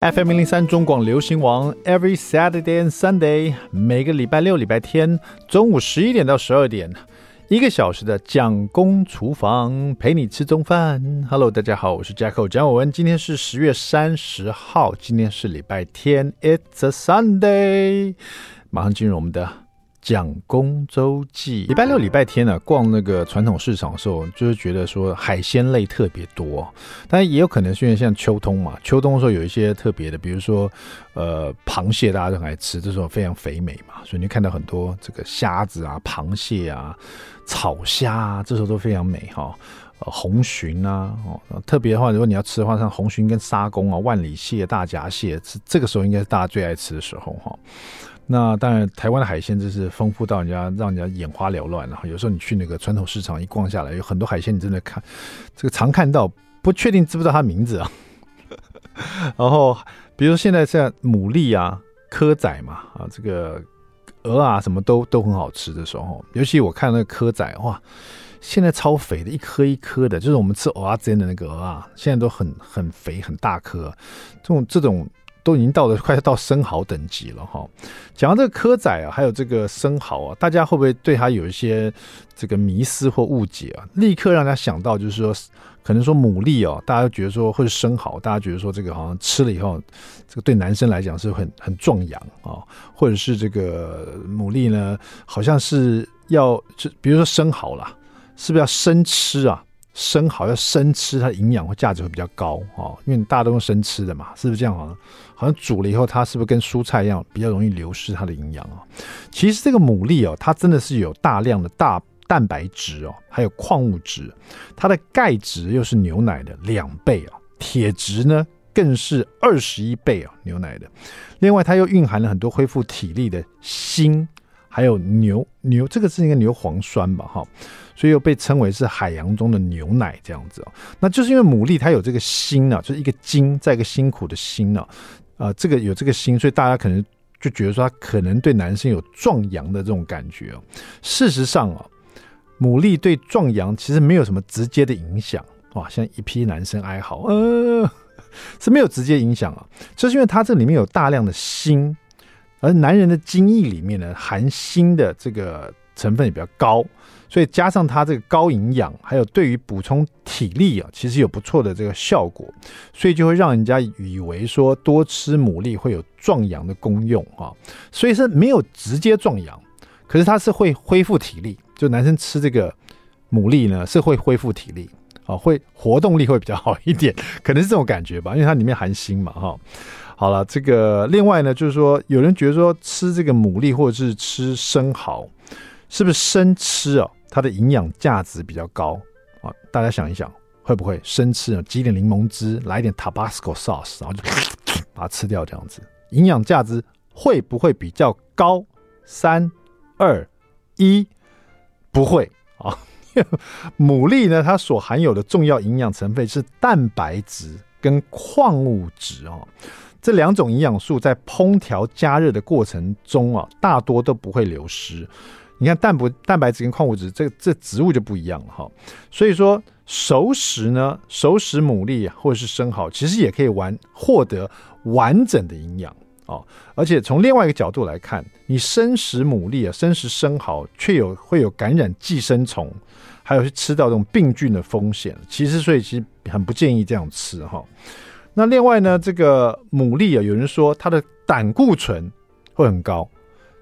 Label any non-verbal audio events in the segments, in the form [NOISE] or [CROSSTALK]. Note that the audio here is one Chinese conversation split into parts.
FM 零零三中广流行王，Every Saturday and Sunday，每个礼拜六、礼拜天中午十一点到十二点，一个小时的蒋公厨房陪你吃中饭。Hello，大家好，我是 Jacko 蒋伟文，今天是十月三十号，今天是礼拜天，It's a Sunday，马上进入我们的。蒋公周记，礼拜六、礼拜天呢、啊，逛那个传统市场的时候，就是觉得说海鲜类特别多，但也有可能是因为像秋冬嘛，秋冬的时候有一些特别的，比如说呃螃蟹，大家都很爱吃，这时候非常肥美嘛，所以你看到很多这个虾子啊、螃蟹啊、草虾啊，这时候都非常美哈。呃，红鲟啊，哦，特别的话，如果你要吃的话，像红鲟跟沙公啊、万里蟹、大闸蟹，是这个时候应该是大家最爱吃的时候哈。那当然，台湾的海鲜真是丰富到人家让人家眼花缭乱然后。有时候你去那个传统市场一逛下来，有很多海鲜你真的看这个常看到，不确定知不知道它名字啊。[LAUGHS] 然后比如说现在像牡蛎啊、蚵仔嘛，啊这个蚵啊什么都都很好吃的时候，尤其我看那个蚵仔哇，现在超肥的，一颗一颗的，就是我们吃蚵仔煎的那个蚵啊，现在都很很肥很大颗，这种这种。都已经到了快到生蚝等级了哈。讲到这个蚵仔啊，还有这个生蚝啊，大家会不会对它有一些这个迷思或误解啊？立刻让大家想到就是说，可能说牡蛎哦，大家觉得说或者生蚝，大家觉得说这个好像吃了以后，这个对男生来讲是很很壮阳啊，或者是这个牡蛎呢，好像是要就比如说生蚝啦，是不是要生吃啊？生蚝要生吃，它营养或价值会比较高哦，因为大家都用生吃的嘛，是不是这样啊？好像煮了以后，它是不是跟蔬菜一样，比较容易流失它的营养啊？其实这个牡蛎哦，它真的是有大量的大蛋白质哦，还有矿物质，它的钙质又是牛奶的两倍啊，铁质呢更是二十一倍啊，牛奶的。另外，它又蕴含了很多恢复体力的锌。还有牛牛，这个是一个牛磺酸吧，哈，所以又被称为是海洋中的牛奶这样子哦。那就是因为牡蛎它有这个锌啊，就是一个金，在一个辛苦的辛呢，啊，这个有这个锌，所以大家可能就觉得说它可能对男生有壮阳的这种感觉哦。事实上啊，牡蛎对壮阳其实没有什么直接的影响哇，像一批男生哀嚎，呃，[LAUGHS] 是没有直接影响啊，就是因为它这里面有大量的锌。而男人的精液里面呢，含锌的这个成分也比较高，所以加上它这个高营养，还有对于补充体力啊，其实有不错的这个效果，所以就会让人家以为说多吃牡蛎会有壮阳的功用啊，所以是没有直接壮阳，可是它是会恢复体力，就男生吃这个牡蛎呢是会恢复体力啊，会活动力会比较好一点，[LAUGHS] 可能是这种感觉吧，因为它里面含锌嘛哈。好了，这个另外呢，就是说，有人觉得说吃这个牡蛎或者是吃生蚝，是不是生吃啊？它的营养价值比较高啊？大家想一想，会不会生吃啊？挤点柠檬汁，来一点 Tabasco sauce，然后就把它吃掉，这样子，营养价值会不会比较高？三、二、一，不会啊！牡蛎呢，它所含有的重要营养成分是蛋白质跟矿物质啊。这两种营养素在烹调加热的过程中啊，大多都不会流失。你看蛋不蛋白质跟矿物质，这这植物就不一样了哈。所以说熟食呢，熟食牡蛎或者是生蚝，其实也可以完获得完整的营养哦。而且从另外一个角度来看，你生食牡蛎啊，生食生蚝，却有会有感染寄生虫，还有去吃到这种病菌的风险。其实所以其实很不建议这样吃哈。那另外呢，这个牡蛎啊，有人说它的胆固醇会很高，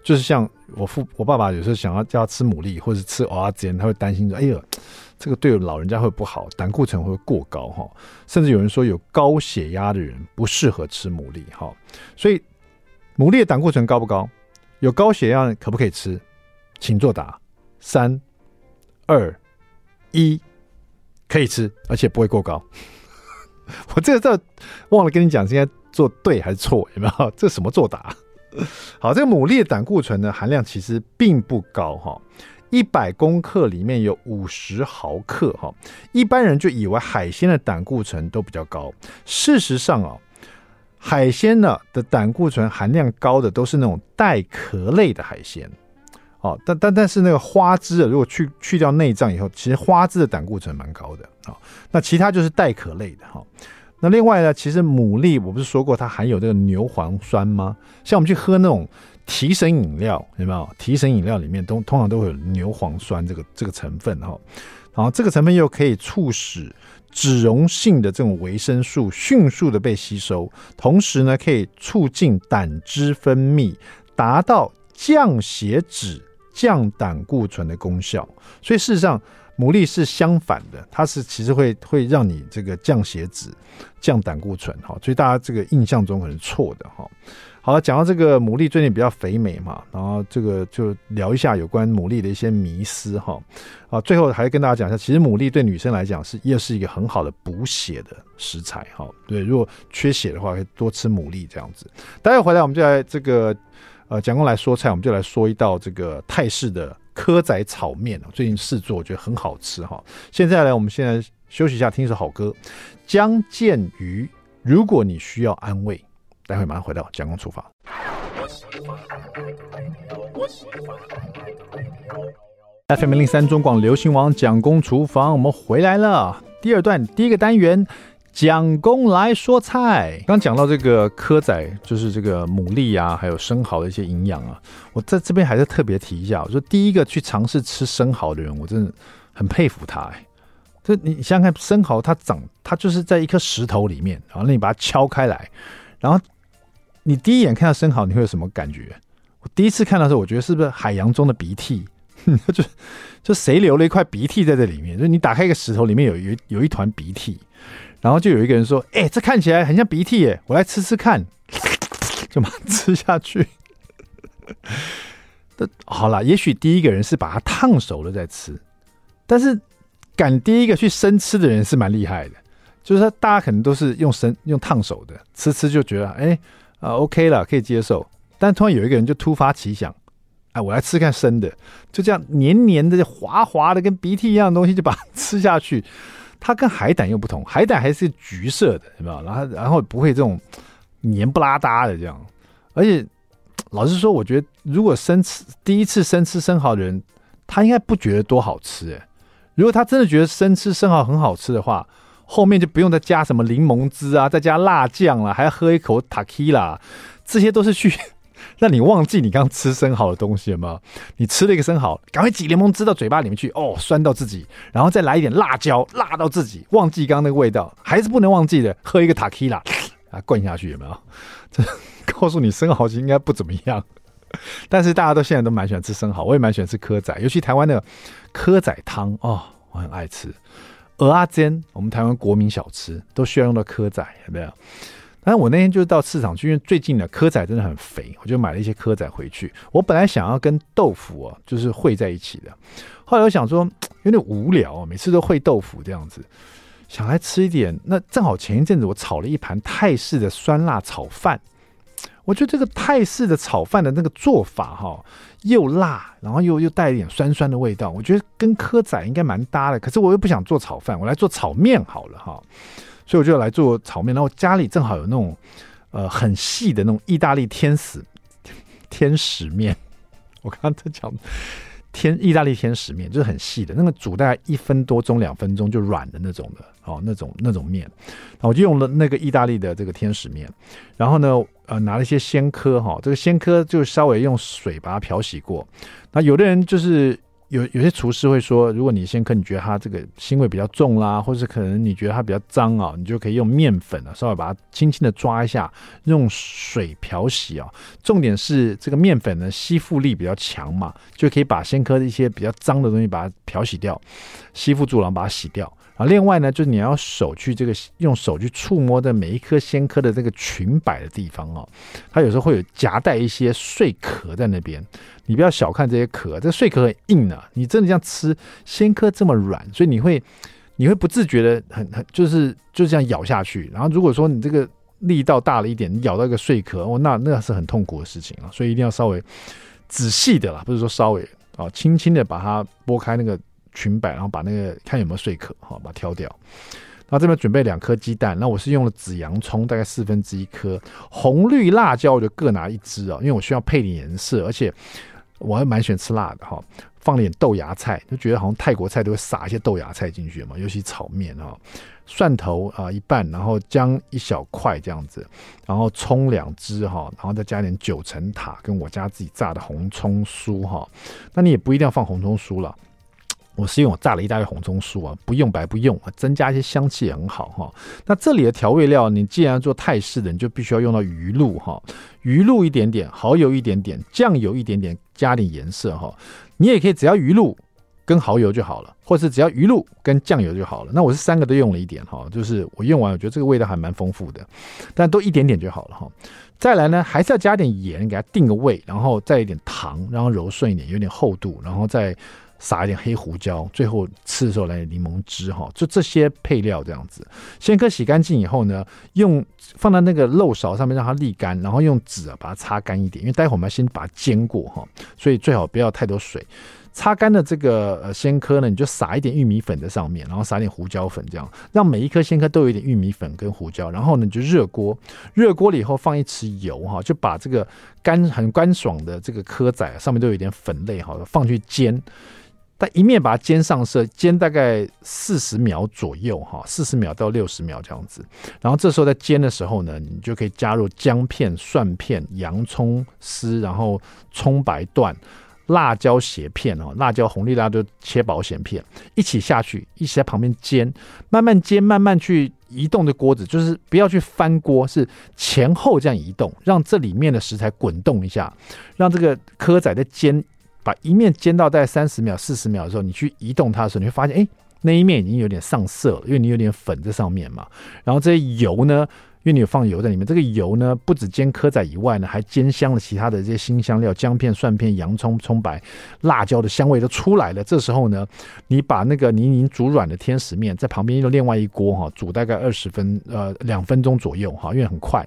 就是像我父我爸爸有时候想要叫他吃牡蛎或者吃蚵仔煎，他会担心说：“哎呦，这个对老人家会不好，胆固醇会过高哈。”甚至有人说有高血压的人不适合吃牡蛎哈。所以牡蛎的胆固醇高不高？有高血压可不可以吃？请作答。三、二、一，可以吃，而且不会过高。[LAUGHS] 我这个这忘了跟你讲，现在做对还是错？有没有？这什么作答？[LAUGHS] 好，这个牡蛎的胆固醇呢，含量其实并不高哈，一百公克里面有五十毫克哈。一般人就以为海鲜的胆固醇都比较高，事实上啊，海鲜呢的胆固醇含量高的都是那种带壳类的海鲜。哦，但但但是那个花枝啊，如果去去掉内脏以后，其实花枝的胆固醇蛮高的啊。那其他就是带壳类的哈。那另外呢，其实牡蛎我不是说过它含有这个牛磺酸吗？像我们去喝那种提神饮料，有没有？提神饮料里面都通常都会有牛磺酸这个这个成分哈。然后这个成分又可以促使脂溶性的这种维生素迅速的被吸收，同时呢可以促进胆汁分泌，达到降血脂、降胆固醇的功效。所以事实上。牡蛎是相反的，它是其实会会让你这个降血脂、降胆固醇哈，所以大家这个印象中可能错的哈。好了，讲到这个牡蛎最近比较肥美嘛，然后这个就聊一下有关牡蛎的一些迷思哈。啊，最后还跟大家讲一下，其实牡蛎对女生来讲是也是一个很好的补血的食材哈。对，如果缺血的话，可以多吃牡蛎这样子。待会回来我们就来这个呃蒋公来说菜，我们就来说一道这个泰式的。蚵仔炒面最近试做，我觉得很好吃哈。现在呢，我们现在休息一下，听一首好歌，《江建瑜》。如果你需要安慰，待会马上回到蒋公厨房。FM 零三中广流行王蒋公厨房，我们回来了。第二段第一个单元。蒋公来说菜，刚讲到这个蚵仔，就是这个牡蛎啊，还有生蚝的一些营养啊。我在这边还是特别提一下，我说第一个去尝试吃生蚝的人，我真的很佩服他。哎，这你想想看，生蚝它长，它就是在一颗石头里面，然后你把它敲开来，然后你第一眼看到生蚝，你会有什么感觉？我第一次看到的时候，我觉得是不是海洋中的鼻涕？[LAUGHS] 就就谁留了一块鼻涕在这里面？就你打开一个石头，里面有有有一团鼻涕。然后就有一个人说：“哎、欸，这看起来很像鼻涕耶，我来吃吃看。[LAUGHS] ”就把它吃下去。[LAUGHS] 好了，也许第一个人是把它烫熟了再吃，但是敢第一个去生吃的人是蛮厉害的。就是说，大家可能都是用生用烫熟的，吃吃就觉得哎啊、OK 了，可以接受。但突然有一个人就突发奇想，哎，我来吃看生的，就这样黏黏的、滑滑的，跟鼻涕一样的东西，就把它吃下去。它跟海胆又不同，海胆还是橘色的，有没有？然后然后不会这种黏不拉哒的这样。而且老实说，我觉得如果生吃第一次生吃生蚝的人，他应该不觉得多好吃哎。如果他真的觉得生吃生蚝很好吃的话，后面就不用再加什么柠檬汁啊，再加辣酱了，还要喝一口塔 q 啦，这些都是去。那你忘记你刚吃生蚝的东西了吗？你吃了一个生蚝，赶快挤柠檬汁到嘴巴里面去，哦，酸到自己，然后再来一点辣椒，辣到自己，忘记刚刚那个味道，还是不能忘记的，喝一个塔 q 啦，啊，灌下去有没有？[LAUGHS] 这告诉你，生蚝其实应该不怎么样，但是大家都现在都蛮喜欢吃生蚝，我也蛮喜欢吃蚵仔，尤其台湾的蚵仔汤哦，我很爱吃。蚵仔煎，我们台湾国民小吃都需要用到蚵仔，有没有？但我那天就是到市场去，因为最近的蚵仔真的很肥，我就买了一些蚵仔回去。我本来想要跟豆腐哦，就是烩在一起的，后来我想说 [TSK] 有点无聊，每次都烩豆腐这样子，想来吃一点。那正好前一阵子我炒了一盘泰式的酸辣炒饭，我觉得这个泰式的炒饭的那个做法哈，又辣，然后又又带一点酸酸的味道，我觉得跟蚵仔应该蛮搭的。可是我又不想做炒饭，我来做炒面好了哈。所以我就来做炒面，然后家里正好有那种，呃，很细的那种意大利天使天使面。[LAUGHS] 我刚刚在讲天意大利天使面，就是很细的，那个煮大概一分多钟、两分钟就软的那种的哦，那种那种面。然后我就用了那个意大利的这个天使面，然后呢，呃，拿了一些鲜蚵哈，这个鲜蚵就稍微用水把它漂洗过。那有的人就是。有有些厨师会说，如果你鲜蚵你觉得它这个腥味比较重啦，或者可能你觉得它比较脏啊，你就可以用面粉啊，稍微把它轻轻的抓一下，用水漂洗啊。重点是这个面粉呢吸附力比较强嘛，就可以把先科的一些比较脏的东西把它漂洗掉，吸附住了，然后把它洗掉。啊，另外呢，就是你要手去这个用手去触摸的每一颗鲜科的这个裙摆的地方哦，它有时候会有夹带一些碎壳在那边，你不要小看这些壳，这碎壳很硬啊，你真的这样吃鲜科这么软，所以你会你会不自觉的很很就是就这样咬下去，然后如果说你这个力道大了一点，你咬到一个碎壳哦，那那是很痛苦的事情啊，所以一定要稍微仔细的啦，不是说稍微啊，轻轻的把它剥开那个。裙摆，然后把那个看有没有碎壳，好，把它挑掉。然后这边准备两颗鸡蛋，那我是用了紫洋葱，大概四分之一颗，红绿辣椒我就各拿一支啊，因为我需要配点颜色，而且我还蛮喜欢吃辣的哈。放点豆芽菜，就觉得好像泰国菜都会撒一些豆芽菜进去嘛，尤其炒面哈。蒜头啊一半，然后姜一小块这样子，然后葱两支哈，然后再加点九层塔，跟我家自己炸的红葱酥哈。那你也不一定要放红葱酥了，我是因为我炸了一大堆红葱酥啊，不用白不用，增加一些香气也很好哈。那这里的调味料，你既然做泰式的，你就必须要用到鱼露哈，鱼露一点点，蚝油一点点，酱油一点点，加点颜色哈。你也可以只要鱼露。跟蚝油就好了，或是只要鱼露跟酱油就好了。那我是三个都用了一点哈，就是我用完我觉得这个味道还蛮丰富的，但都一点点就好了哈。再来呢，还是要加点盐给它定个味，然后再一点糖，然后揉顺一点，有点厚度，然后再撒一点黑胡椒，最后吃的时候来点柠檬汁哈。就这些配料这样子，鲜蚵洗干净以后呢，用放在那个漏勺上面让它沥干，然后用纸啊把它擦干一点，因为待会我们要先把它煎过哈，所以最好不要太多水。擦干的这个呃鲜蚵呢，你就撒一点玉米粉在上面，然后撒点胡椒粉，这样让每一颗鲜蚵都有一点玉米粉跟胡椒。然后呢，你就热锅，热锅了以后放一匙油哈，就把这个干很干爽的这个蚵仔上面都有一点粉类哈，放去煎。但一面把它煎上色，煎大概四十秒左右哈，四十秒到六十秒这样子。然后这时候在煎的时候呢，你就可以加入姜片、蒜片、洋葱丝，然后葱白段。辣椒斜片哦，辣椒红丽辣椒切薄片片，一起下去，一起在旁边煎，慢慢煎，慢慢去移动的锅子，就是不要去翻锅，是前后这样移动，让这里面的食材滚动一下，让这个蚵仔在煎，把一面煎到大概三十秒、四十秒的时候，你去移动它的时候，你会发现，哎，那一面已经有点上色了，因为你有点粉在上面嘛，然后这些油呢。因为你有放油在里面，这个油呢，不止煎蚵仔以外呢，还煎香了其他的这些辛香料，姜片、蒜片、洋葱、葱白、辣椒的香味都出来了。这时候呢，你把那个你已经煮软的天使面在旁边用另外一锅哈，煮大概二十分呃两分钟左右哈，因为很快。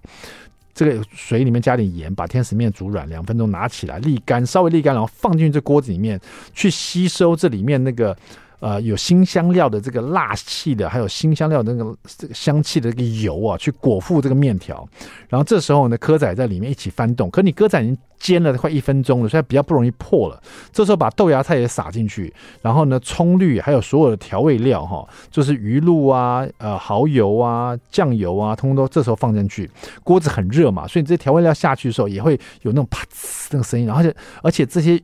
这个水里面加点盐，把天使面煮软两分钟，拿起来沥干，稍微沥干，然后放进这锅子里面去吸收这里面那个。呃，有新香料的这个辣气的，还有新香料的那个这个香气的这个油啊，去裹覆这个面条。然后这时候呢，蚵仔在里面一起翻动。可你蚵仔已经煎了快一分钟了，所以比较不容易破了。这时候把豆芽菜也撒进去，然后呢，葱绿还有所有的调味料哈，就是鱼露啊、呃蚝油啊、酱油啊，通通都这时候放进去。锅子很热嘛，所以你这些调味料下去的时候也会有那种啪呲那个声音。然后而且而且这些。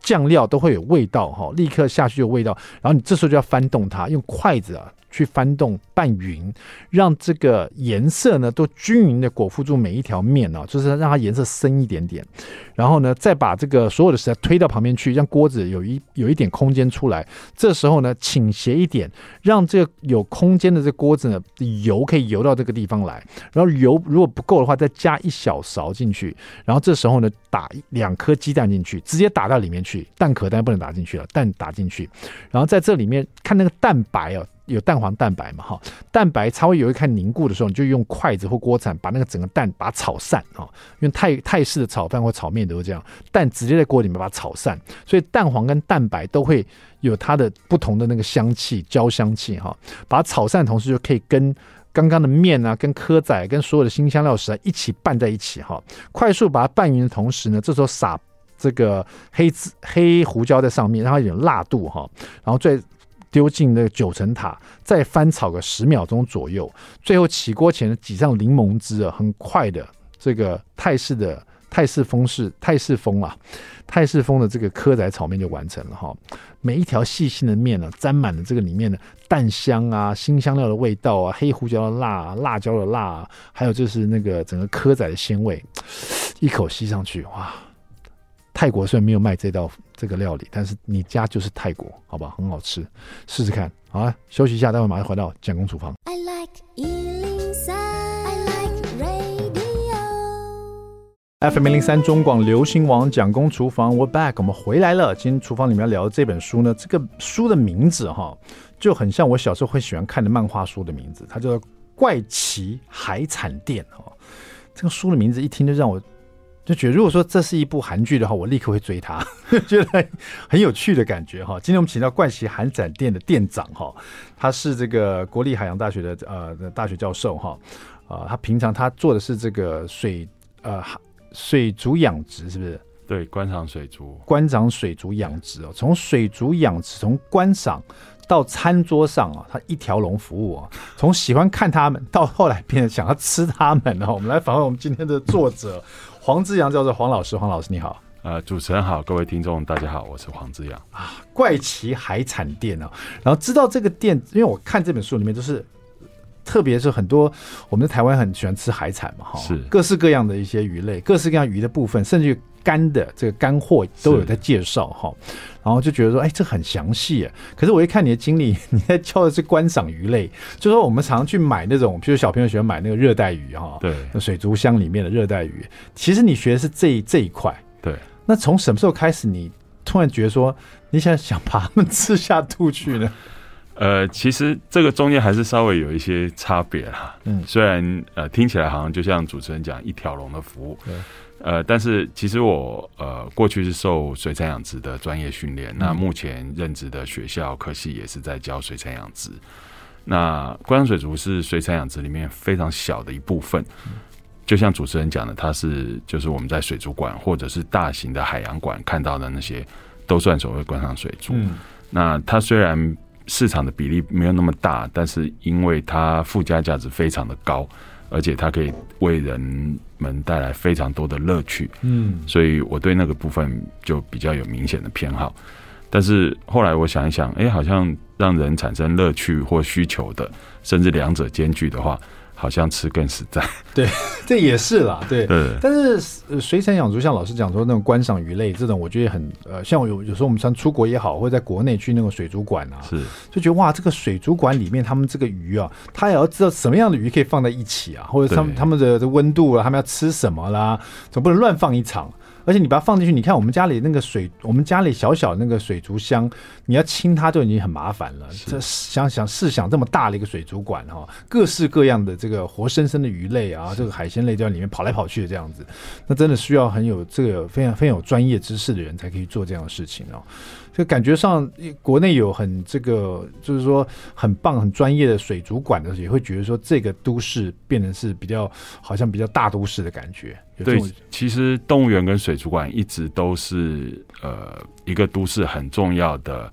酱料都会有味道哈，立刻下去有味道，然后你这时候就要翻动它，用筷子啊。去翻动拌匀，让这个颜色呢都均匀的裹覆住每一条面哦，就是让它颜色深一点点。然后呢，再把这个所有的食材推到旁边去，让锅子有一有一点空间出来。这时候呢，倾斜一点，让这个有空间的这锅子呢，油可以游到这个地方来。然后油如果不够的话，再加一小勺进去。然后这时候呢，打两颗鸡蛋进去，直接打到里面去。蛋壳当然不能打进去了，蛋打进去。然后在这里面看那个蛋白哦。有蛋黄蛋白嘛？哈，蛋白稍微有一看凝固的时候，你就用筷子或锅铲把那个整个蛋把它炒散啊。因为泰泰式的炒饭或炒面都是这样，蛋直接在锅里面把它炒散，所以蛋黄跟蛋白都会有它的不同的那个香气，焦香气哈。把它炒散同时，就可以跟刚刚的面啊、跟蚵仔、跟所有的辛香料食材一起拌在一起哈。快速把它拌匀的同时呢，这时候撒这个黑子黑胡椒在上面，让它有点辣度哈，然后最。丢进那个九层塔，再翻炒个十秒钟左右，最后起锅前挤上柠檬汁啊，很快的这个泰式的泰式风式泰式风啊，泰式风的这个蚵仔炒面就完成了哈。每一条细细的面呢，沾满了这个里面的蛋香啊、辛香料的味道啊、黑胡椒的辣、啊、辣椒的辣、啊，还有就是那个整个蚵仔的鲜味，一口吸上去，哇！泰国虽然没有卖这道这个料理，但是你家就是泰国，好吧，很好吃，试试看。好啊，休息一下，待会马上回到蒋公厨房。I like 103, I like radio. FM 零零三中广流行王蒋公厨房，We're back，我们回来了。今天厨房里面要聊的这本书呢，这个书的名字哈，就很像我小时候会喜欢看的漫画书的名字，它叫做《怪奇海产店》哈。这个书的名字一听就让我。就觉得，如果说这是一部韩剧的话，我立刻会追它，[LAUGHS] 觉得很有趣的感觉哈。今天我们请到冠希韩展店的店长哈，他是这个国立海洋大学的呃的大学教授哈，啊，他平常他做的是这个水呃水族养殖，是不是？对，观赏水族，观赏水族养殖哦，从水族养殖，从观赏到餐桌上啊，他一条龙服务啊，从喜欢看他们到后来变得想要吃他们哦。我们来访问我们今天的作者黄之阳教授，黄老师，黄老师你好。呃，主持人好，各位听众大家好，我是黄志阳啊。怪奇海产店哦，然后知道这个店，因为我看这本书里面都是，特别是很多我们在台湾很喜欢吃海产嘛，哈，是各式各样的一些鱼类，各式各样鱼的部分，甚至于干的这个干货都有在介绍哈。然后就觉得说，哎，这很详细。可是我一看你的经历，你在教的是观赏鱼类，就是说我们常常去买那种，比如小朋友喜欢买那个热带鱼哈，对，水族箱里面的热带鱼，其实你学的是这这一块，对。那从什么时候开始，你突然觉得说你想想把它们吃下肚去呢？[LAUGHS] 呃，其实这个中间还是稍微有一些差别啦。嗯，虽然呃听起来好像就像主持人讲一条龙的服务，对，呃，但是其实我呃过去是受水产养殖的专业训练，嗯，那目前任职的学校科系也是在教水产养殖。那观赏水族是水产养殖里面非常小的一部分。嗯就像主持人讲的，它是就是我们在水族馆或者是大型的海洋馆看到的那些，都算所谓观赏水族。嗯，那它虽然市场的比例没有那么大，但是因为它附加价值非常的高，而且它可以为人们带来非常多的乐趣。嗯，所以我对那个部分就比较有明显的偏好。但是后来我想一想，哎，好像让人产生乐趣或需求的，甚至两者兼具的话。好像吃更实在，[LAUGHS] 对，[LAUGHS] 这也是啦，对。对。但是水产养殖，像老师讲说那种观赏鱼类这种，我觉得很呃，像我有有时候我们像出国也好，或者在国内去那个水族馆啊，是。就觉得哇，这个水族馆里面他们这个鱼啊，他也要知道什么样的鱼可以放在一起啊，或者他们他们的的温度啊，他们要吃什么啦，总不能乱放一场。而且你把它放进去，你看我们家里那个水，我们家里小小那个水族箱，你要清它就已经很麻烦了。这想想试想这么大的一个水族馆哈，各式各样的这个活生生的鱼类啊，这个海鲜类在里面跑来跑去的这样子，那真的需要很有这个非常非常有专业知识的人才可以做这样的事情哦。就感觉上，国内有很这个，就是说很棒、很专业的水族馆的时候，也会觉得说这个都市变得是比较好像比较大都市的感觉。对，其实动物园跟水族馆一直都是呃一个都市很重要的。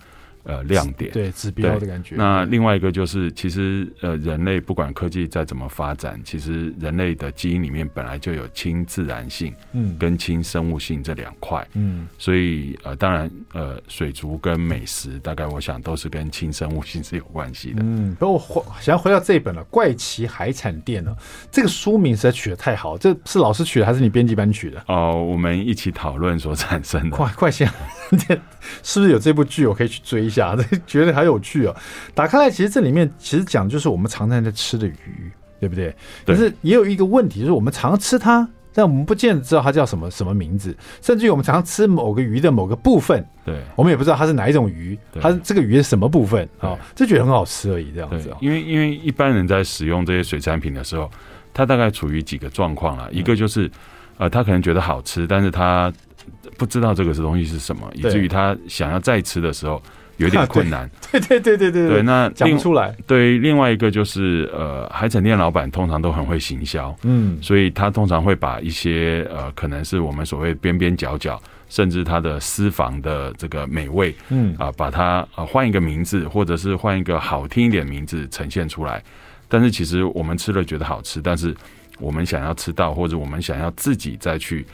呃，亮点对指标的感觉。那另外一个就是，其实呃，人类不管科技再怎么发展，其实人类的基因里面本来就有亲自然性，嗯，跟亲生物性这两块，嗯，所以呃，当然呃，水族跟美食，大概我想都是跟亲生物性是有关系的。嗯，不过我回想要回到这一本了，《怪奇海产店》呢，这个书名实在取得太好，这是老师取的还是你编辑班取的？哦，我们一起讨论所产生的。快快先，[LAUGHS] 是不是有这部剧我可以去追一下？假的，觉得还有趣哦。打开来，其实这里面其实讲的就是我们常常在吃的鱼，对不对？对。可是也有一个问题，就是我们常常吃它，但我们不见得知道它叫什么什么名字。甚至于我们常常吃某个鱼的某个部分，对，我们也不知道它是哪一种鱼，它是这个鱼是什么部分啊？哦，就觉得很好吃而已，这样子。因为因为一般人在使用这些水产品的时候，他大概处于几个状况了。一个就是呃，他可能觉得好吃，但是他不知道这个是东西是什么，以至于他想要再吃的时候。有点困难，[LAUGHS] 对对对对对对。那讲不出来。对，另外一个就是呃，海产店老板通常都很会行销，嗯，所以他通常会把一些呃，可能是我们所谓边边角角，甚至他的私房的这个美味，嗯啊，把它呃换一个名字，或者是换一个好听一点名字呈现出来。但是其实我们吃了觉得好吃，但是我们想要吃到，或者我们想要自己再去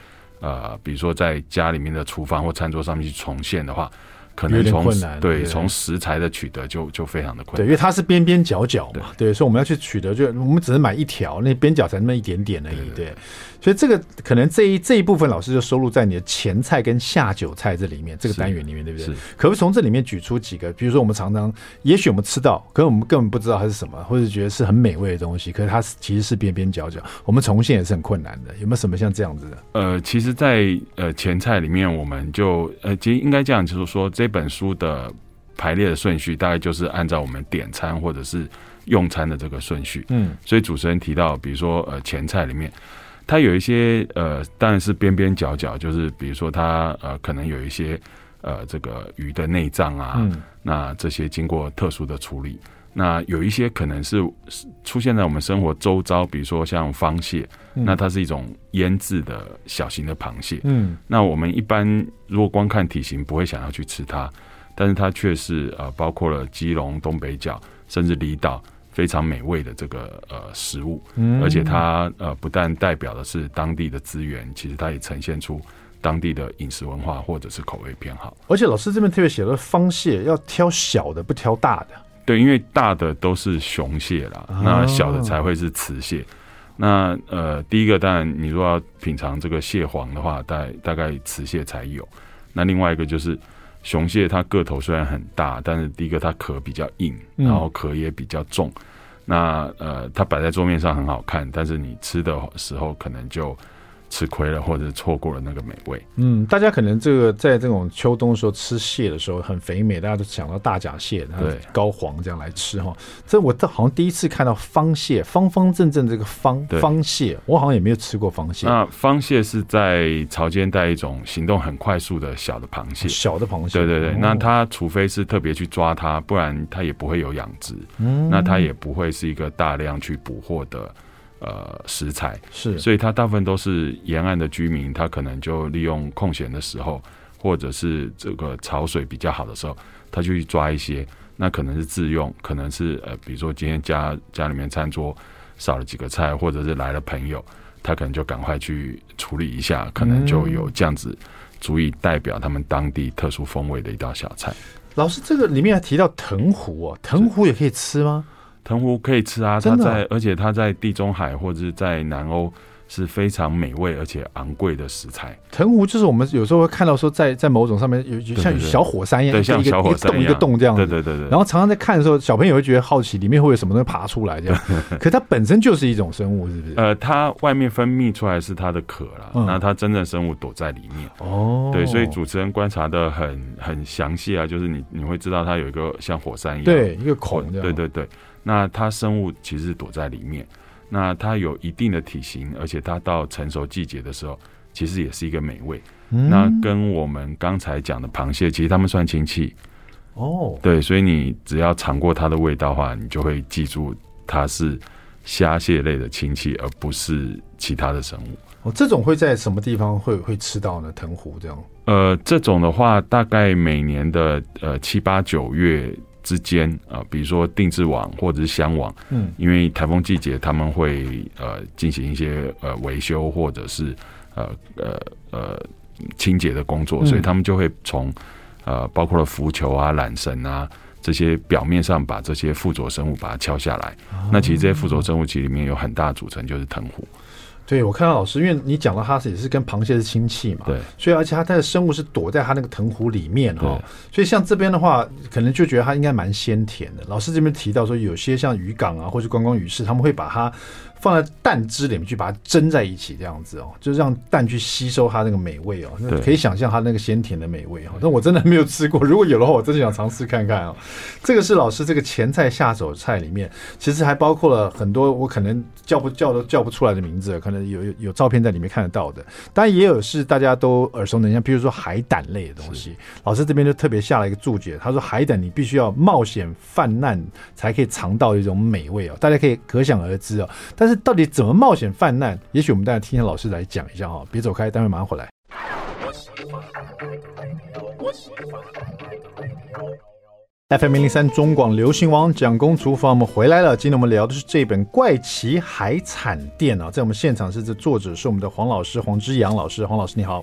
呃，比如说在家里面的厨房或餐桌上面去重现的话。可能从对从食材的取得就就非常的困难，对，因为它是边边角角嘛，对，所以我们要去取得，就我们只是买一条，那边角才那么一点点而已，对。所以这个可能这一这一部分老师就收录在你的前菜跟下酒菜这里面，这个单元里面，对不对？可不可以从这里面举出几个？比如说我们常常，也许我们吃到，可是我们根本不知道它是什么，或者觉得是很美味的东西，可是它其实是边边角角，我们重现也是很困难的。有没有什么像这样子的？呃，其实在，在呃前菜里面，我们就呃其实应该这样，就是说这本书的排列的顺序，大概就是按照我们点餐或者是用餐的这个顺序。嗯，所以主持人提到，比如说呃前菜里面。它有一些呃，当然是边边角角，就是比如说它呃，可能有一些呃，这个鱼的内脏啊，嗯，那这些经过特殊的处理，那有一些可能是出现在我们生活周遭，比如说像方蟹，嗯、那它是一种腌制的小型的螃蟹。嗯，那我们一般如果光看体型不会想要去吃它，但是它却是呃包括了基隆、东北角甚至离岛非常美味的这个呃食物。嗯，而且它呃不但代表的是当地的资源，其实它也呈现出当地的饮食文化或者是口味偏好。而且老师这边特别写了，方蟹要挑小的，不挑大的。对，因为大的都是雄蟹啦，那小的才会是雌蟹。哦、那呃，第一个当然，你如果要品尝这个蟹黄的话，大概大概雌蟹才有。那另外一个就是雄蟹，它个头虽然很大，但是第一个它壳比较硬，然后壳也比较重。嗯、那呃，它摆在桌面上很好看，但是你吃的时候可能就。吃亏了，或者错过了那个美味。嗯，大家可能这个在这种秋冬的时候吃蟹的时候很肥美，大家都想到大甲蟹，对，膏黄这样来吃哈。这我这好像第一次看到方蟹，方方正正这个方方蟹，我好像也没有吃过方蟹。那方蟹是在潮间带一种行动很快速的小的螃蟹，小的螃蟹。对对对，那它除非是特别去抓它，不然它也不会有养殖。嗯，那它也不会是一个大量去捕获的。呃，食材是，所以它大部分都是沿岸的居民，他可能就利用空闲的时候，或者是这个潮水比较好的时候，他就去抓一些。那可能是自用，可能是呃，比如说今天家家里面餐桌少了几个菜，或者是来了朋友，他可能就赶快去处理一下，可能就有这样子足以代表他们当地特殊风味的一道小菜。老师，这个里面还提到藤壶哦，藤壶也可以吃吗？藤壶可以吃啊，它在，而且它在地中海或者是在南欧是非常美味而且昂贵的食材。藤壶就是我们有时候会看到说，在在某种上面有像小火山一样，对，像小火山一样，一个洞这样子。对对对对。然后常常在看的时候，小朋友会觉得好奇，里面会有什么东西爬出来这样。[LAUGHS] 可它本身就是一种生物，是不是？呃，它外面分泌出来是它的壳啦，那它真正生物躲在里面。哦。对，所以主持人观察的很很详细啊，就是你你会知道它有一个像火山一样，对，一个孔。对对对。那它生物其实躲在里面，那它有一定的体型，而且它到成熟季节的时候，其实也是一个美味。嗯、那跟我们刚才讲的螃蟹，其实它们算亲戚哦。对，所以你只要尝过它的味道的话，你就会记住它是虾蟹类的亲戚，而不是其他的生物。哦，这种会在什么地方会会吃到呢？藤壶这样？呃，这种的话，大概每年的呃七八九月。之间啊、呃，比如说定制网或者是箱网，嗯，因为台风季节他们会呃进行一些呃维修或者是呃呃呃清洁的工作，嗯、所以他们就会从呃包括了浮球啊、缆绳啊这些表面上把这些附着生物把它敲下来。哦、那其实这些附着生物其实里面有很大的组成就是藤壶。对，我看到老师，因为你讲到它是也是跟螃蟹是亲戚嘛，对，所以而且它它的生物是躲在它那个藤壶里面哈，所以像这边的话，可能就觉得它应该蛮鲜甜的。老师这边提到说，有些像渔港啊，或是观光鱼市，他们会把它。放在蛋汁里面去把它蒸在一起，这样子哦，就让蛋去吸收它那个美味哦。那可以想象它那个鲜甜的美味哦。但我真的没有吃过，如果有的话，我真的想尝试看看哦。[LAUGHS] 这个是老师这个前菜下酒菜里面，其实还包括了很多我可能叫不叫都叫不出来的名字，可能有有有照片在里面看得到的。当然也有是大家都耳熟能详，比如说海胆类的东西。老师这边就特别下了一个注解，他说海胆你必须要冒险泛滥才可以尝到一种美味哦。大家可以可想而知哦。但是。到底怎么冒险犯难？也许我们大家听听老师来讲一下哈，别走开，待会马上回来。FM 零零三中广流行王蒋公厨房，我们回来了。今天我们聊的是这本《怪奇海产店》啊，在我们现场是这作者是我们的黄老师黄之阳老师，黄老师你好。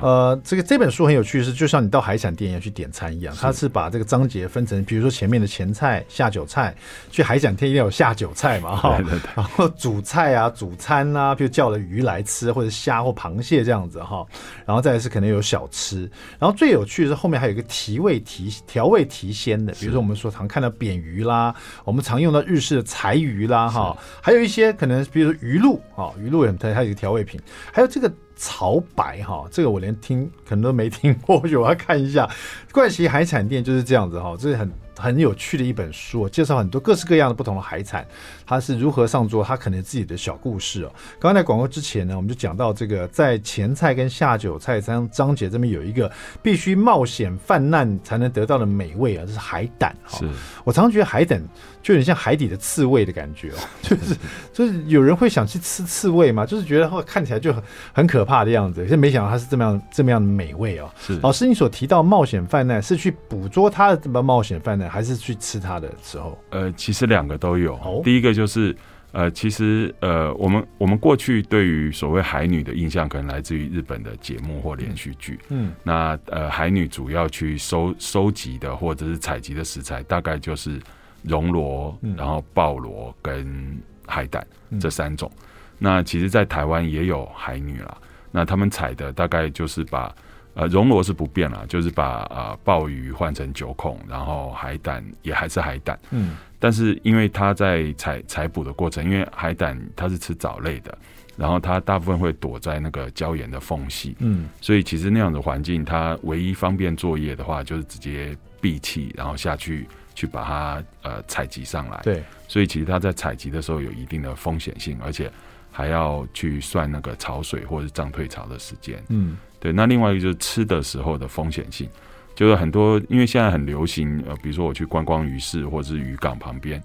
呃，这个这本书很有趣，是就像你到海产店要去点餐一样，它是把这个章节分成，比如说前面的前菜、下酒菜，去海产店一定要有下酒菜嘛，哈，然后主菜啊、[LAUGHS] 主餐啊，比如叫了鱼来吃，或者虾或螃蟹这样子哈，然后再来是可能有小吃，然后最有趣的是后面还有一个提味提调味提鲜的，比如说我们说常看到扁鱼啦，我们常用到日式的柴鱼啦，哈，还有一些可能比如说鱼露啊，鱼露也很它它有一个调味品，还有这个。潮白哈，这个我连听可能都没听过，[LAUGHS] 我要看一下。怪奇海产店就是这样子哈，这是很很有趣的一本书，介绍很多各式各样的不同的海产，它是如何上桌，它可能自己的小故事哦。刚刚在广告之前呢，我们就讲到这个在前菜跟下酒菜章章节这边有一个必须冒险泛滥才能得到的美味啊，这是海胆哈。是我常常觉得海胆就有点像海底的刺猬的感觉哦，[LAUGHS] 就是就是有人会想去吃刺猬吗？就是觉得会看起来就很很可怕的样子，可是没想到它是这么样这么样的美味哦。是老师，你所提到冒险泛滥是去捕捉它的这么冒险犯难，还是去吃它的时候？呃，其实两个都有。哦、第一个就是呃，其实呃，我们我们过去对于所谓海女的印象，可能来自于日本的节目或连续剧。嗯，那呃，海女主要去收收集的或者是采集的食材，大概就是。熔螺，然后鲍螺跟海胆这三种。嗯、那其实，在台湾也有海女啦。那他们采的大概就是把呃熔炉是不变了，就是把呃鲍鱼换成九孔，然后海胆也还是海胆。嗯。但是因为它在采采捕的过程，因为海胆它是吃藻类的，然后它大部分会躲在那个礁岩的缝隙。嗯。所以其实那样的环境，它唯一方便作业的话，就是直接闭气，然后下去。去把它呃采集上来，对，所以其实它在采集的时候有一定的风险性，而且还要去算那个潮水或者是涨退潮的时间，嗯，对。那另外一个就是吃的时候的风险性，就是很多因为现在很流行呃，比如说我去观光鱼市或者是渔港旁边，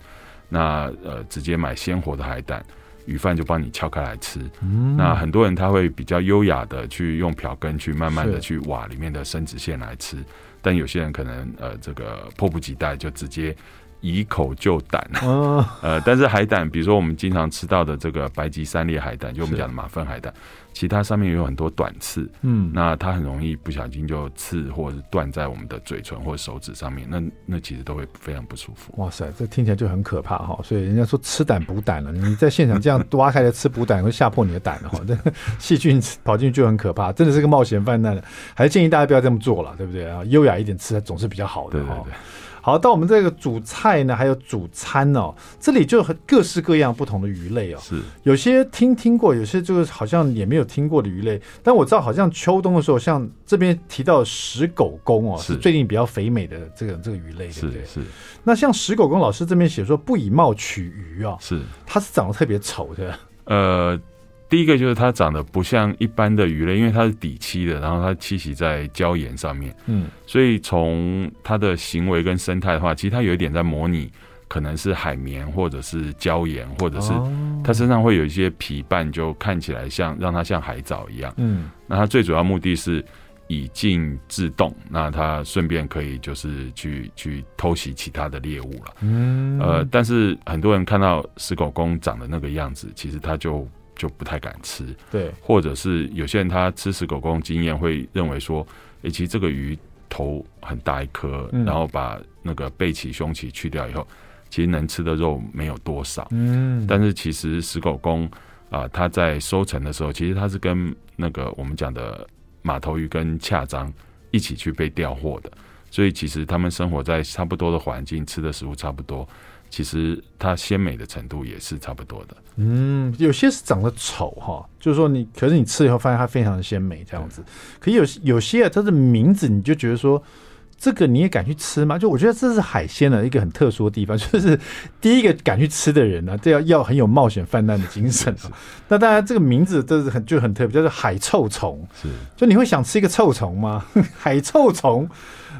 那呃直接买鲜活的海胆，鱼贩就帮你撬开来吃，嗯，那很多人他会比较优雅的去用瓢羹去慢慢的去挖里面的生殖腺来吃。但有些人可能呃，这个迫不及待就直接以口就胆，[LAUGHS] 呃，但是海胆，比如说我们经常吃到的这个白吉三裂海胆，就我们讲的马粪海胆。其他上面有很多短刺，嗯，那它很容易不小心就刺或者断在我们的嘴唇或手指上面，那那其实都会非常不舒服。哇塞，这听起来就很可怕哈！所以人家说吃胆补胆了，你在现场这样挖开来吃补胆，会吓破你的胆哈！[LAUGHS] 这细菌跑进去就很可怕，真的是个冒险犯难的，还是建议大家不要这么做了，对不对啊？优雅一点吃总是比较好的，对对对。好，到我们这个主菜呢，还有主餐哦，这里就很各式各样不同的鱼类哦。是，有些听听过，有些就是好像也没有听过的鱼类。但我知道，好像秋冬的时候，像这边提到的石狗公哦，是，是最近比较肥美的这个这个鱼类，对不对？是。是那像石狗公老师这边写说，不以貌取鱼哦，是，它是长得特别丑的。呃。第一个就是它长得不像一般的鱼类，因为它是底栖的，然后它栖息在礁岩上面，嗯，所以从它的行为跟生态的话，其实它有一点在模拟，可能是海绵或者是礁岩，或者是它身上会有一些皮瓣，就看起来像让它像海藻一样，嗯，那它最主要目的是以静制动，那它顺便可以就是去去偷袭其他的猎物了，嗯，呃，但是很多人看到石狗公长的那个样子，其实它就。就不太敢吃，对，或者是有些人他吃石狗公经验会认为说，诶，其实这个鱼头很大一颗，嗯，然后把那个背鳍、胸鳍去掉以后，其实能吃的肉没有多少，嗯，但是其实石狗公啊，它在收成的时候，其实它是跟那个我们讲的马头鱼跟恰章一起去被调货的，所以其实他们生活在差不多的环境，吃的食物差不多。其实它鲜美的程度也是差不多的。嗯，有些是长得丑哈，就是说你，可是你吃以后发现它非常的鲜美这样子。可有有些啊，它的名字你就觉得说，这个你也敢去吃吗？就我觉得这是海鲜的一个很特殊的地方，[LAUGHS] 就是第一个敢去吃的人呢、啊，这要要很有冒险泛滥的精神。那当然，这个名字都是很就很特别，叫做海臭虫。是，就你会想吃一个臭虫吗？[LAUGHS] 海臭虫。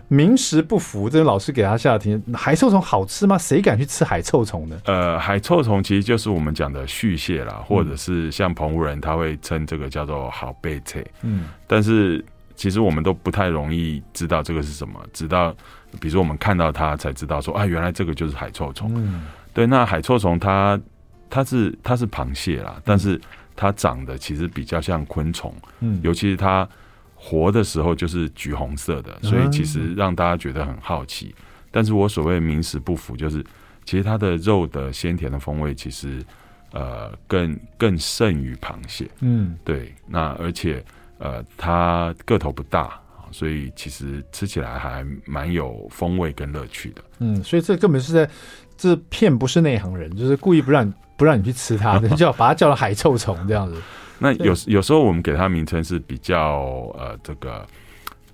名实不符，这个老师给他下的题：海臭虫好吃吗？谁敢去吃海臭虫呢？呃，海臭虫其实就是我们讲的续蟹啦，或者是像澎湖人他会称这个叫做好贝菜。嗯，但是其实我们都不太容易知道这个是什么，直到比如说我们看到它才知道说啊，原来这个就是海臭虫。嗯，对，那海臭虫它它是它是螃蟹啦，但是它长得其实比较像昆虫。嗯，尤其是它。活的时候就是橘红色的，所以其实让大家觉得很好奇。但是我所谓名实不符，就是其实它的肉的鲜甜的风味，其实呃更更胜于螃蟹。嗯，对。那而且呃它个头不大，所以其实吃起来还蛮有风味跟乐趣的。嗯，所以这根本是在这骗不是内行人，就是故意不让不让你去吃它，[LAUGHS] 叫把它叫做海臭虫这样子。那有有时候我们给它名称是比较呃这个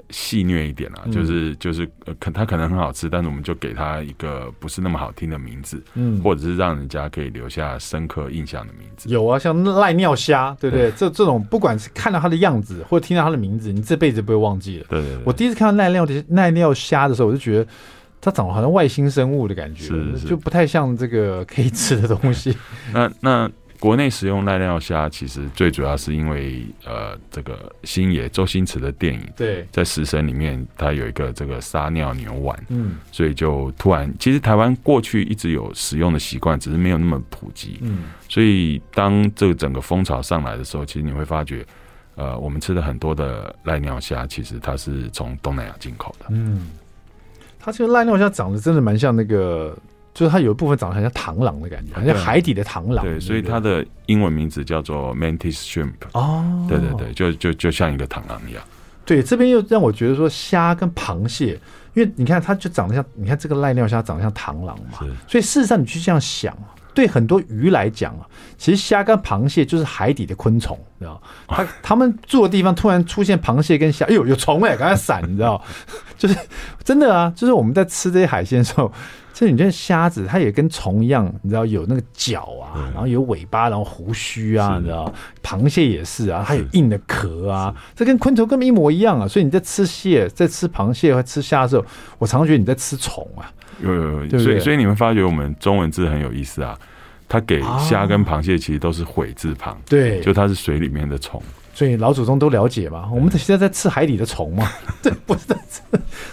戏谑一点啊，嗯、就是就是呃，可它可能很好吃，但是我们就给它一个不是那么好听的名字，嗯，或者是让人家可以留下深刻印象的名字。有啊，像赖尿虾，对不对？这这种不管是看到它的样子，或者听到它的名字，你这辈子不会忘记了。对对对。我第一次看到赖尿的赖尿虾的时候，我就觉得它长得好像外星生物的感觉，是是就不太像这个可以吃的东西。[LAUGHS] 那那。国内使用濑尿虾，其实最主要是因为呃，这个星爷周星驰的电影，对，在《食神》里面，他有一个这个撒尿牛丸，嗯，所以就突然，其实台湾过去一直有使用的习惯，只是没有那么普及，嗯，所以当这个整个风潮上来的时候，其实你会发觉，呃，我们吃的很多的濑尿虾，其实它是从东南亚进口的，嗯，它这个濑尿虾长得真的蛮像那个。就是它有一部分长得很像螳螂的感觉，好像海底的螳螂。对，所以它的英文名字叫做 Mantis Shrimp。哦，对对对，就就就像一个螳螂一样。对，这边又让我觉得说虾跟螃蟹，因为你看它就长得像，你看这个濑尿虾长得像螳螂嘛，所以事实上你去这样想。对很多鱼来讲啊，其实虾跟螃蟹就是海底的昆虫，你知道？它它们住的地方突然出现螃蟹跟虾，哎呦，有虫哎，赶快闪，你知道？[LAUGHS] 就是真的啊，就是我们在吃这些海鲜的时候，其实你这虾子它也跟虫一样，你知道有那个脚啊，然后有尾巴，然后胡须啊，你知道？螃蟹也是啊，它有硬的壳啊，这跟昆虫根本一模一样啊。所以你在吃蟹、在吃螃蟹或吃虾的时候，我常常觉得你在吃虫啊。有有有，所以所以你们发觉我们中文字很有意思啊，它给虾跟螃蟹其实都是悔字旁，对，就它是水里面的虫，所以老祖宗都了解嘛。我们现在在吃海底的虫嘛，[LAUGHS] 对，不是，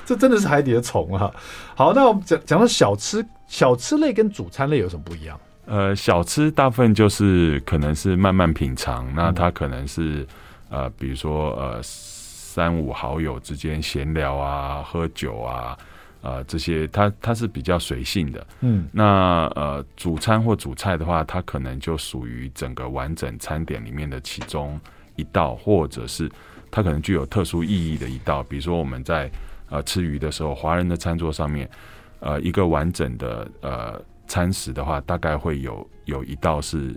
这真的是海底的虫啊。好，那我们讲讲到小吃，小吃类跟主餐类有什么不一样？呃，小吃大部分就是可能是慢慢品尝，那它可能是呃，比如说呃，三五好友之间闲聊啊，喝酒啊。呃，这些它它是比较随性的，嗯，那呃，主餐或主菜的话，它可能就属于整个完整餐点里面的其中一道，或者是它可能具有特殊意义的一道。比如说我们在呃吃鱼的时候，华人的餐桌上面，呃，一个完整的呃餐食的话，大概会有有一道是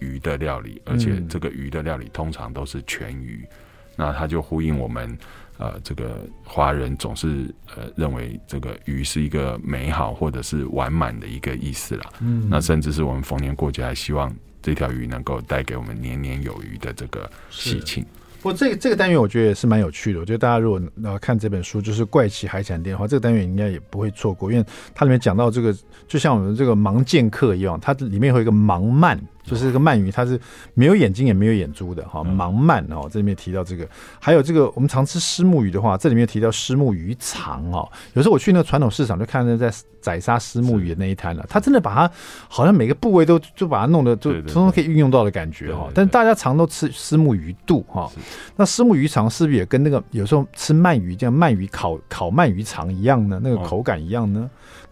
鱼的料理，而且这个鱼的料理通常都是全鱼，那它就呼应我们。呃，这个华人总是呃认为这个鱼是一个美好或者是完满的一个意思啦。嗯，那甚至是我们逢年过节还希望这条鱼能够带给我们年年有余的这个喜庆。不过这个这个单元我觉得也是蛮有趣的。我觉得大家如果呃看这本书，就是《怪奇海产店》的话，这个单元应该也不会错过，因为它里面讲到这个，就像我们这个盲剑客一样，它里面会有一个盲鳗。就是这个鳗鱼，它是没有眼睛也没有眼珠的哈，盲鳗哦，这里面提到这个，还有这个我们常吃虱目鱼的话，这里面提到虱目鱼肠哦。有时候我去那个传统市场，就看到在宰杀虱目鱼的那一摊了，他真的把它好像每个部位都就把它弄得就通通可以运用到的感觉哈。但是大家常都吃虱目鱼肚哈，那虱目鱼肠是不是也跟那个有时候吃鳗鱼这样鳗鱼烤烤鳗鱼肠一样呢？那个口感一样呢？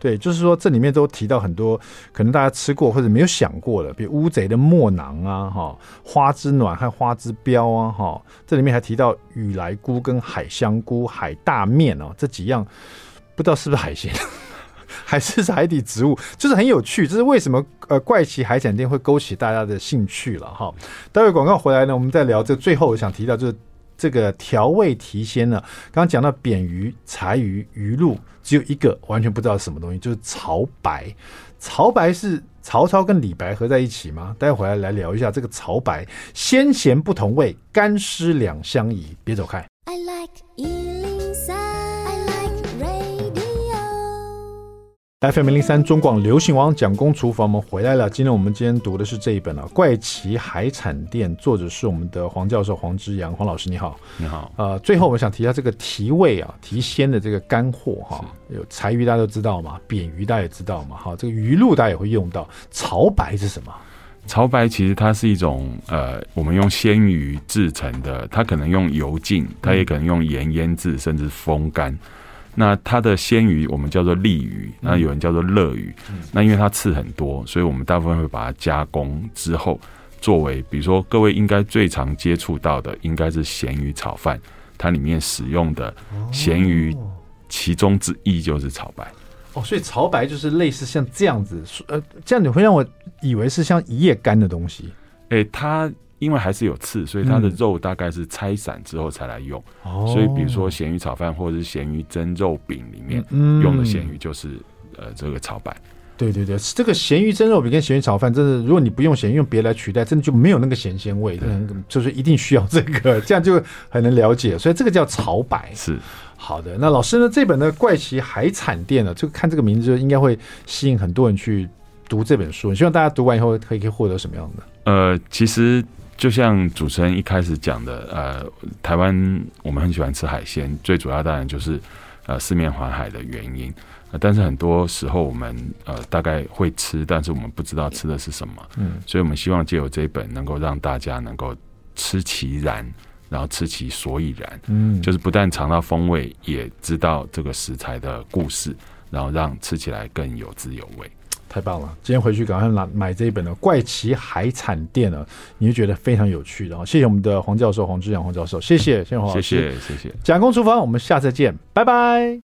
对，就是说这里面都提到很多可能大家吃过或者没有想过的，比如乌贼的墨囊啊，哈，花枝暖和花枝镖啊，哈，这里面还提到雨来菇跟海香菇、海大面哦，这几样不知道是不是海鲜，还是是海底植物，就是很有趣。这是为什么呃怪奇海产店会勾起大家的兴趣了哈。待会广告回来呢，我们再聊。这最后我想提到就是。这个调味提鲜呢，刚刚讲到扁鱼、柴鱼、鱼露，只有一个完全不知道什么东西，就是曹白。曹白是曹操跟李白合在一起吗？待会儿来聊一下这个曹白，先贤不同位，干湿两相宜。别走开。FM 零零三中广流行王蒋公厨房，我们回来了。今天我们今天读的是这一本啊，《怪奇海产店》，作者是我们的黄教授黄之阳，黄老师你好，你好。呃，最后我想提一下这个提味啊、提鲜的这个干货哈，有柴鱼大家都知道嘛，扁鱼大家也知道嘛，哈，这个鱼露大家也会用到。潮白是什么？潮白其实它是一种呃，我们用鲜鱼制成的，它可能用油浸，它也可能用盐腌制，甚至风干。那它的鲜鱼我们叫做利鱼，那有人叫做乐鱼。那因为它刺很多，所以我们大部分会把它加工之后，作为比如说各位应该最常接触到的，应该是咸鱼炒饭，它里面使用的咸鱼，其中之一就是潮白。哦，所以潮白就是类似像这样子，呃，这样你会让我以为是像一叶干的东西。诶、欸，它因为还是有刺，所以它的肉大概是拆散之后才来用。嗯、所以比如说咸鱼炒饭或者是咸鱼蒸肉饼里面用的咸鱼就是、嗯、呃这个炒白。对对对，这个咸鱼蒸肉饼跟咸鱼炒饭，真的，如果你不用咸鱼，用别来取代，真的就没有那个咸鲜味的，就是一定需要这个，这样就很能了解。所以这个叫炒白。是好的。那老师呢？这本的怪奇海产店呢，就看这个名字就应该会吸引很多人去读这本书。希望大家读完以后可以可以获得什么样的？呃，其实就像主持人一开始讲的，呃，台湾我们很喜欢吃海鲜，最主要当然就是呃四面环海的原因。但是很多时候我们呃大概会吃，但是我们不知道吃的是什么。嗯，所以我们希望借由这一本，能够让大家能够吃其然，然后吃其所以然。嗯，就是不但尝到风味，也知道这个食材的故事，然后让吃起来更有滋有味。太棒了！今天回去赶快拿买这一本的《怪奇海产店》呢，你会觉得非常有趣的。谢谢我们的黄教授黄志阳黄教授，谢谢，谢谢黄老师，谢谢谢谢。蒋公厨房，我们下次见，拜拜。